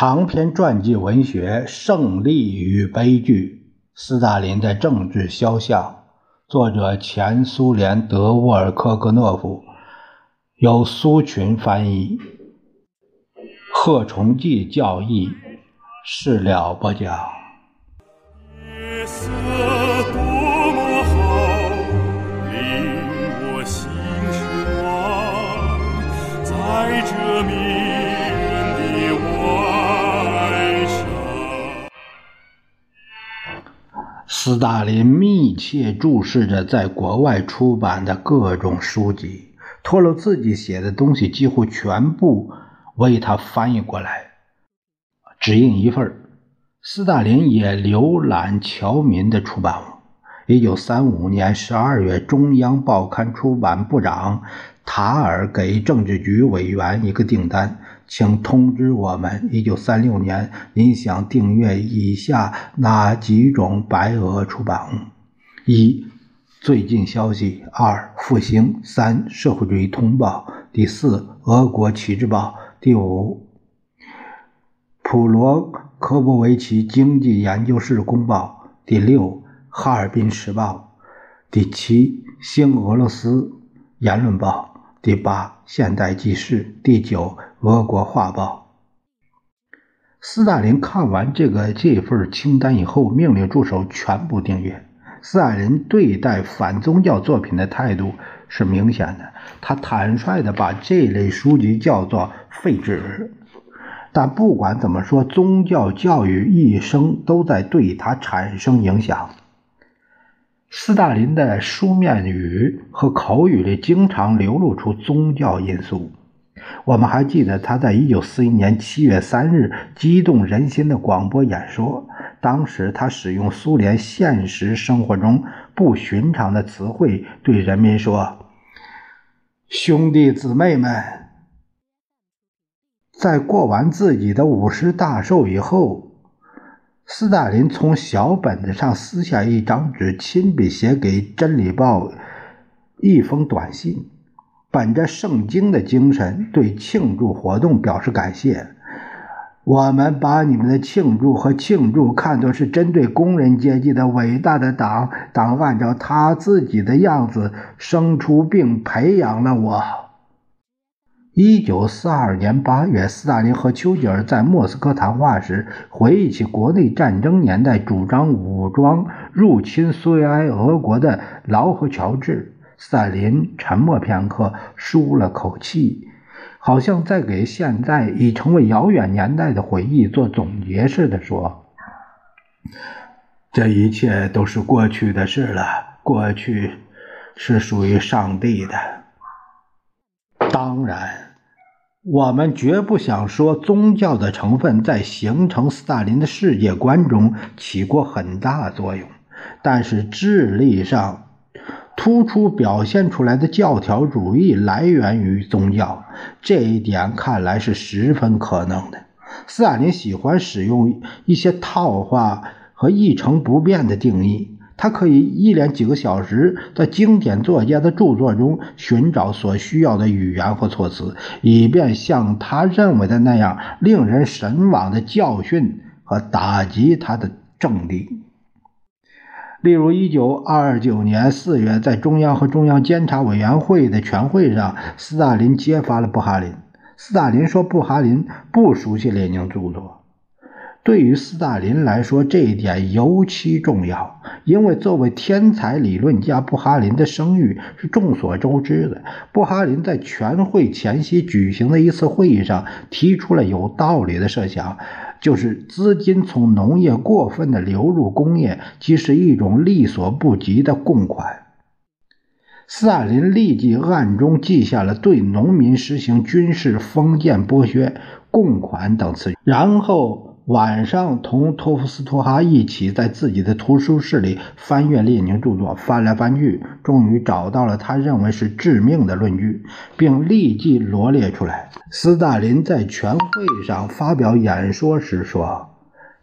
长篇传记文学《胜利与悲剧：斯大林的政治肖像》，作者前苏联德沃尔科格诺夫，由苏群翻译，贺崇济教义，事了不讲。斯大林密切注视着在国外出版的各种书籍，托洛自己写的东西几乎全部为他翻译过来，只印一份斯大林也浏览侨民的出版物。一九三五年十二月，中央报刊出版部长塔尔给政治局委员一个订单。请通知我们，一九三六年您想订阅以下哪几种白俄出版物？一、最近消息；二、复兴；三、社会主义通报；第四，俄国旗帜报；第五，普罗科波维奇经济研究室公报；第六，哈尔滨时报；第七，新俄罗斯言论报。第八，《现代纪事》第九，《俄国画报》。斯大林看完这个这份清单以后，命令助手全部订阅。斯大林对待反宗教作品的态度是明显的，他坦率地把这类书籍叫做废纸。但不管怎么说，宗教教育一生都在对他产生影响。斯大林的书面语和口语里经常流露出宗教因素。我们还记得他在1941年7月3日激动人心的广播演说，当时他使用苏联现实生活中不寻常的词汇，对人民说：“兄弟姊妹们，在过完自己的五十大寿以后。”斯大林从小本子上撕下一张纸，亲笔写给《真理报》一封短信，本着圣经的精神，对庆祝活动表示感谢。我们把你们的庆祝和庆祝看作是针对工人阶级的伟大的党，党按照他自己的样子生出并培养了我。一九四二年八月，斯大林和丘吉尔在莫斯科谈话时，回忆起国内战争年代主张武装入侵苏维埃俄国的劳和乔治。斯大林沉默片刻，舒了口气，好像在给现在已成为遥远年代的回忆做总结似的说：“这一切都是过去的事了，过去是属于上帝的。”当然，我们绝不想说宗教的成分在形成斯大林的世界观中起过很大作用。但是智力上突出表现出来的教条主义来源于宗教，这一点看来是十分可能的。斯大林喜欢使用一些套话和一成不变的定义。他可以一连几个小时在经典作家的著作中寻找所需要的语言和措辞，以便像他认为的那样令人神往的教训和打击他的政敌。例如，一九二九年四月，在中央和中央监察委员会的全会上，斯大林揭发了布哈林。斯大林说，布哈林不熟悉列宁著作。对于斯大林来说，这一点尤其重要，因为作为天才理论家，布哈林的声誉是众所周知的。布哈林在全会前夕举行的一次会议上提出了有道理的设想，就是资金从农业过分的流入工业，即是一种力所不及的供款。斯大林立即暗中记下了对农民实行军事封建剥削、供款等词语，然后。晚上同托夫斯托哈一起在自己的图书室里翻阅列宁著作，翻来翻去，终于找到了他认为是致命的论据，并立即罗列出来。斯大林在全会上发表演说时说：“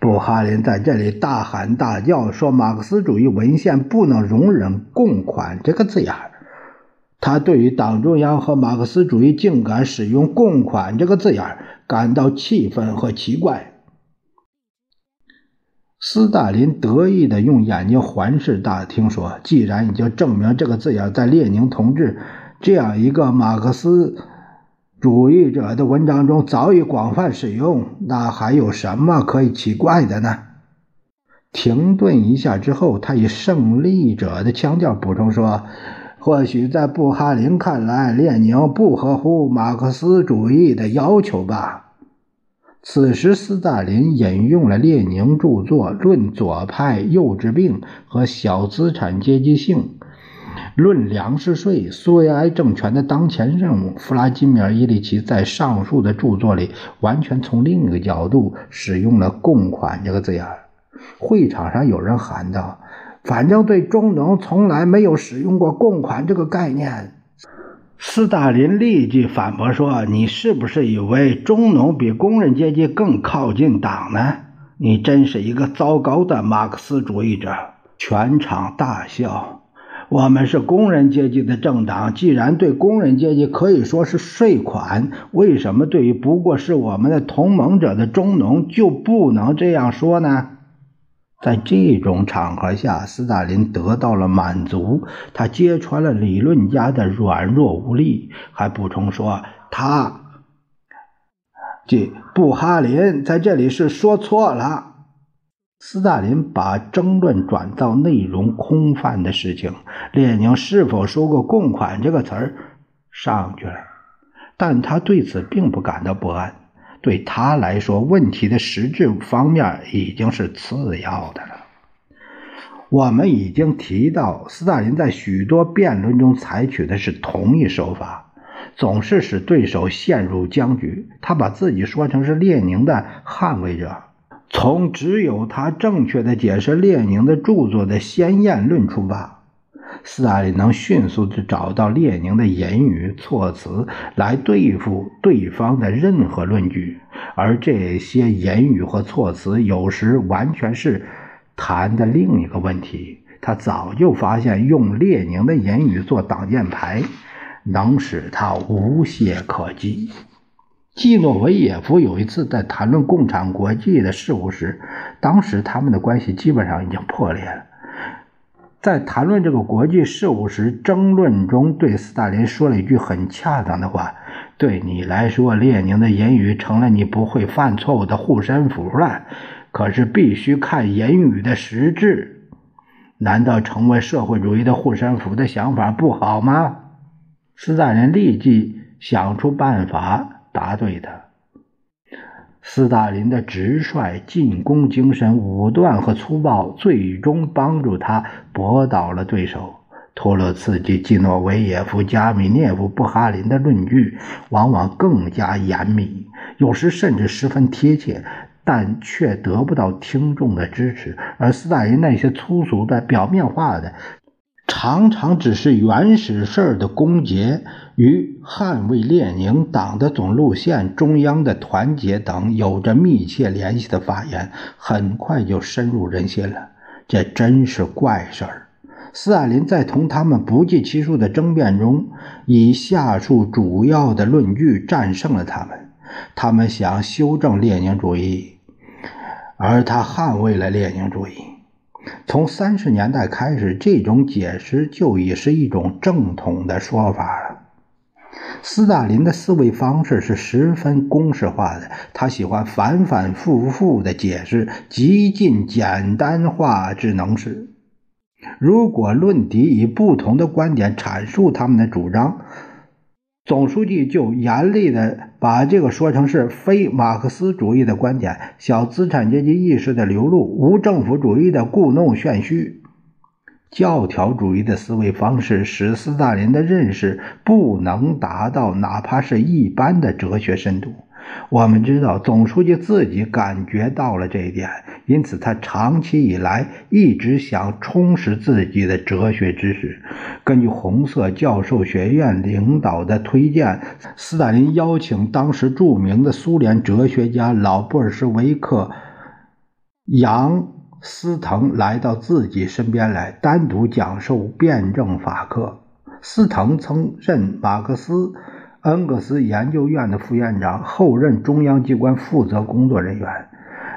布哈林在这里大喊大叫，说马克思主义文献不能容忍‘共款’这个字眼儿。他对于党中央和马克思主义竟敢使用‘共款’这个字眼。”感到气愤和奇怪。斯大林得意地用眼睛环视大厅，说：“既然已经证明这个字眼在列宁同志这样一个马克思主义者的文章中早已广泛使用，那还有什么可以奇怪的呢？”停顿一下之后，他以胜利者的腔调补充说：“或许在布哈林看来，列宁不合乎马克思主义的要求吧。”此时，斯大林引用了列宁著作《论左派幼稚病和小资产阶级性》《论粮食税》《苏维埃政权的当前任务》。弗拉基米尔·伊里奇在上述的著作里，完全从另一个角度使用了“共款”这个字眼。会场上有人喊道：“反正对中农从来没有使用过‘共款’这个概念。”斯大林立即反驳说：“你是不是以为中农比工人阶级更靠近党呢？你真是一个糟糕的马克思主义者！”全场大笑。我们是工人阶级的政党，既然对工人阶级可以说是税款，为什么对于不过是我们的同盟者的中农就不能这样说呢？在这种场合下，斯大林得到了满足。他揭穿了理论家的软弱无力，还补充说：“他，即布哈林在这里是说错了。”斯大林把争论转到内容空泛的事情：列宁是否说过“共款”这个词儿上去了，但他对此并不感到不安。对他来说，问题的实质方面已经是次要的了。我们已经提到，斯大林在许多辩论中采取的是同一手法，总是使对手陷入僵局。他把自己说成是列宁的捍卫者，从只有他正确的解释列宁的著作的先验论出发。斯大林能迅速地找到列宁的言语措辞来对付对方的任何论据，而这些言语和措辞有时完全是谈的另一个问题。他早就发现，用列宁的言语做挡箭牌，能使他无懈可击。季诺维也夫有一次在谈论共产国际的事物时，当时他们的关系基本上已经破裂了。在谈论这个国际事务时，争论中对斯大林说了一句很恰当的话：“对你来说，列宁的言语成了你不会犯错误的护身符了。可是必须看言语的实质。难道成为社会主义的护身符的想法不好吗？”斯大林立即想出办法答对他。斯大林的直率、进攻精神、武断和粗暴，最终帮助他驳倒了对手。托洛茨基、季诺维也夫、加米涅夫、布哈林的论据往往更加严密，有时甚至十分贴切，但却得不到听众的支持。而斯大林那些粗俗的、表面化的。常常只是原始事儿的攻讦与捍卫列宁党的总路线、中央的团结等有着密切联系的发言，很快就深入人心了。这真是怪事儿。斯大林在同他们不计其数的争辩中，以下述主要的论据战胜了他们：他们想修正列宁主义，而他捍卫了列宁主义。从三十年代开始，这种解释就已是一种正统的说法了。斯大林的思维方式是十分公式化的，他喜欢反反复复的解释，极尽简单化之能事。如果论敌以不同的观点阐述他们的主张，总书记就严厉的把这个说成是非马克思主义的观点，小资产阶级意识的流露，无政府主义的故弄玄虚，教条主义的思维方式使斯大林的认识不能达到哪怕是一般的哲学深度。我们知道，总书记自己感觉到了这一点，因此他长期以来一直想充实自己的哲学知识。根据红色教授学院领导的推荐，斯大林邀请当时著名的苏联哲学家老布尔什维克杨斯腾来到自己身边来，单独讲授辩证法课。斯腾曾任马克思。恩格斯研究院的副院长，后任中央机关负责工作人员，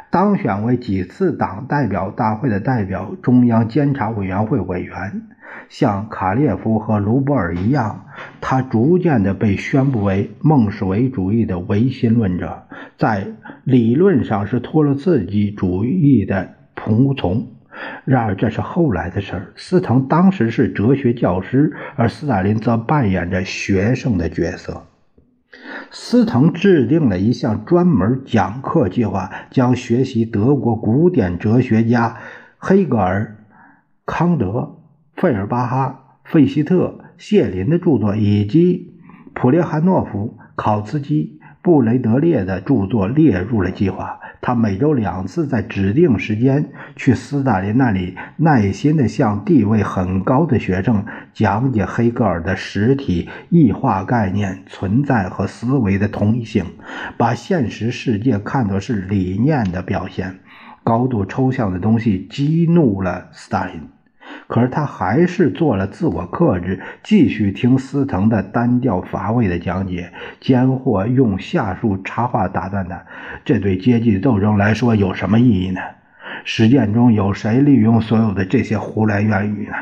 当选为几次党代表大会的代表，中央监察委员会委员。像卡列夫和卢布尔一样，他逐渐地被宣布为孟什维主义的唯心论者，在理论上是托洛茨基主义的仆从。然而，这是后来的事儿。斯滕当时是哲学教师，而斯大林则扮演着学生的角色。斯滕制定了一项专门讲课计划，将学习德国古典哲学家黑格尔、康德、费尔巴哈、费希特、谢林的著作，以及普列汉诺夫、考茨基、布雷德列的著作列入了计划。他每周两次在指定时间去斯大林那里，耐心地向地位很高的学生讲解黑格尔的实体异化概念、存在和思维的同一性，把现实世界看作是理念的表现。高度抽象的东西激怒了斯大林。可是他还是做了自我克制，继续听斯藤的单调乏味的讲解，间或用下述插话打断他：“这对阶级斗争来说有什么意义呢？实践中有谁利用所有的这些胡来乱语呢？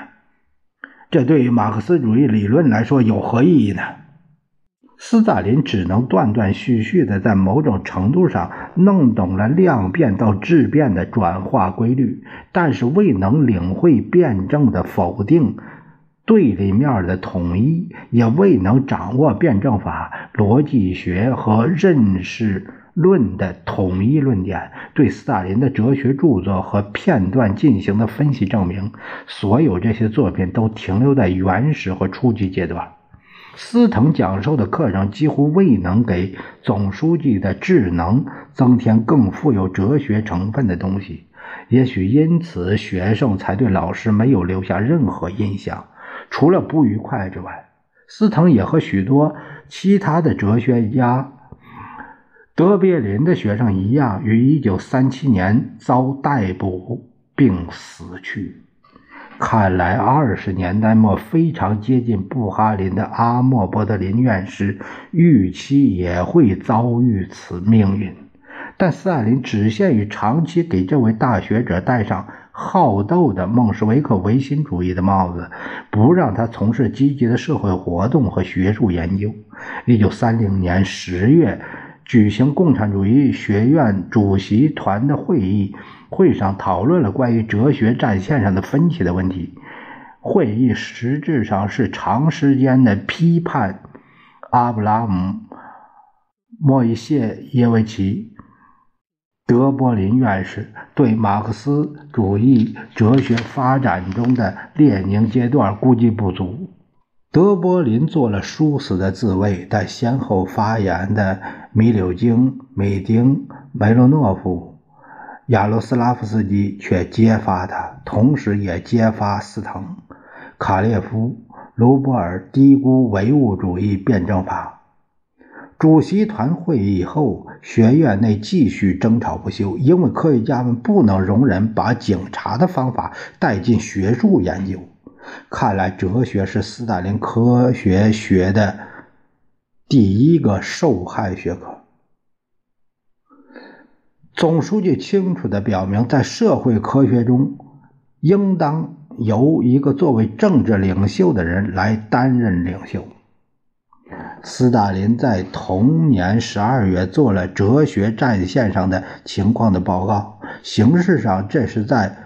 这对于马克思主义理论来说有何意义呢？”斯大林只能断断续续地在某种程度上弄懂了量变到质变的转化规律，但是未能领会辩证的否定、对立面的统一，也未能掌握辩证法、逻辑学和认识论的统一论点。对斯大林的哲学著作和片段进行的分析证明，所有这些作品都停留在原始和初级阶段。斯滕讲授的课程几乎未能给总书记的智能增添更富有哲学成分的东西，也许因此学生才对老师没有留下任何印象，除了不愉快之外。斯滕也和许多其他的哲学家、德别林的学生一样，于1937年遭逮捕并死去。看来，二十年代末非常接近布哈林的阿莫伯德林院士预期也会遭遇此命运，但斯大林只限于长期给这位大学者戴上好斗的孟什维克唯心主义的帽子，不让他从事积极的社会活动和学术研究。一九三零年十月举行共产主义学院主席团的会议。会上讨论了关于哲学战线上的分歧的问题。会议实质上是长时间的批判阿布拉姆·莫伊谢耶维奇·德柏林院士对马克思主义哲学发展中的列宁阶段估计不足。德柏林做了殊死的自卫，但先后发言的米柳京、米丁、梅洛诺夫。亚罗斯拉夫斯基却揭发他，同时也揭发斯滕、卡列夫、卢波尔低估唯物主义辩证法。主席团会议后，学院内继续争吵不休，因为科学家们不能容忍把警察的方法带进学术研究。看来，哲学是斯大林科学学的第一个受害学科。总书记清楚地表明，在社会科学中，应当由一个作为政治领袖的人来担任领袖。斯大林在同年十二月做了哲学战线上的情况的报告，形式上这是在。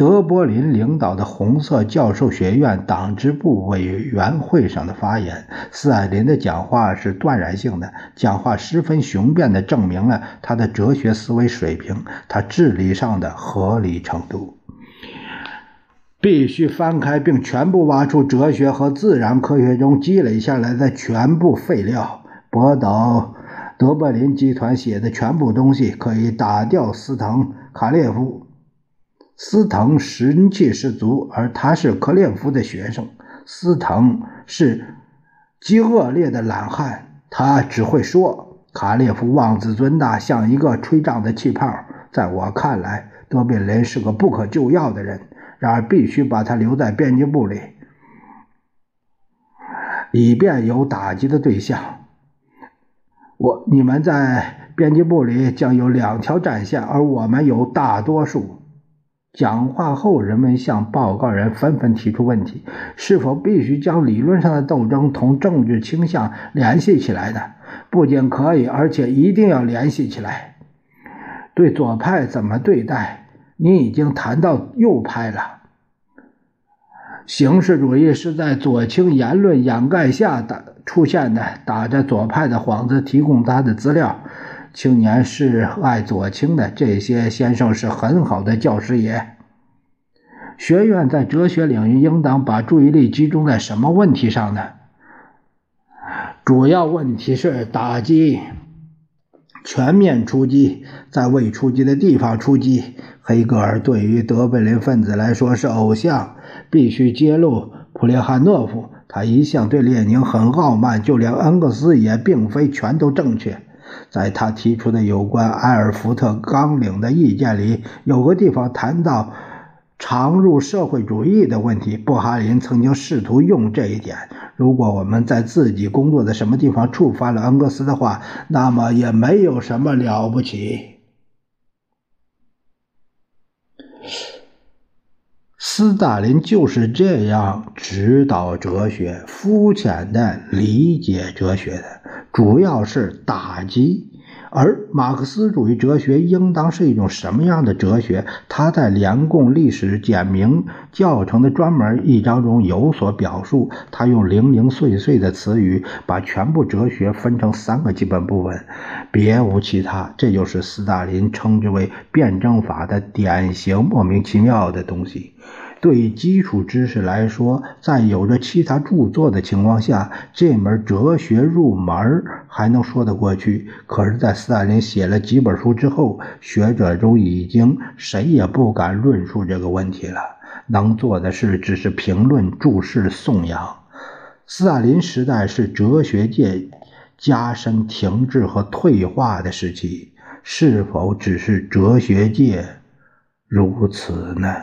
德柏林领导的红色教授学院党支部委员会上的发言，斯大林的讲话是断然性的，讲话十分雄辩地证明了他的哲学思维水平，他智力上的合理程度。必须翻开并全部挖出哲学和自然科学中积累下来的全部废料，博导德柏林集团写的全部东西，可以打掉斯滕、卡列夫。斯滕神气十足，而他是克列夫的学生。斯滕是极恶劣的懒汉，他只会说。卡列夫妄自尊大，像一个吹胀的气泡。在我看来，德比林是个不可救药的人，然而必须把他留在编辑部里。以便有打击的对象。我你们在编辑部里将有两条战线，而我们有大多数。讲话后，人们向报告人纷纷提出问题：是否必须将理论上的斗争同政治倾向联系起来呢？不仅可以，而且一定要联系起来。对左派怎么对待？你已经谈到右派了。形式主义是在左倾言论掩盖下的出现的，打着左派的幌子提供他的资料。青年是爱左倾的，这些先生是很好的教师爷。学院在哲学领域应当把注意力集中在什么问题上呢？主要问题是打击，全面出击，在未出击的地方出击。黑格尔对于德贝林分子来说是偶像，必须揭露普列汉诺夫。他一向对列宁很傲慢，就连恩格斯也并非全都正确。在他提出的有关埃尔福特纲领的意见里，有个地方谈到常入社会主义的问题。布哈林曾经试图用这一点。如果我们在自己工作的什么地方触发了恩格斯的话，那么也没有什么了不起。斯大林就是这样指导哲学、肤浅的理解哲学的。主要是打击，而马克思主义哲学应当是一种什么样的哲学？他在联共历史简明教程的专门一章中有所表述。他用零零碎碎的词语把全部哲学分成三个基本部分，别无其他。这就是斯大林称之为辩证法的典型莫名其妙的东西。对基础知识来说，在有着其他著作的情况下，这门哲学入门还能说得过去。可是，在斯大林写了几本书之后，学者中已经谁也不敢论述这个问题了。能做的事只是评论、注释、颂扬。斯大林时代是哲学界加深停滞和退化的时期，是否只是哲学界如此呢？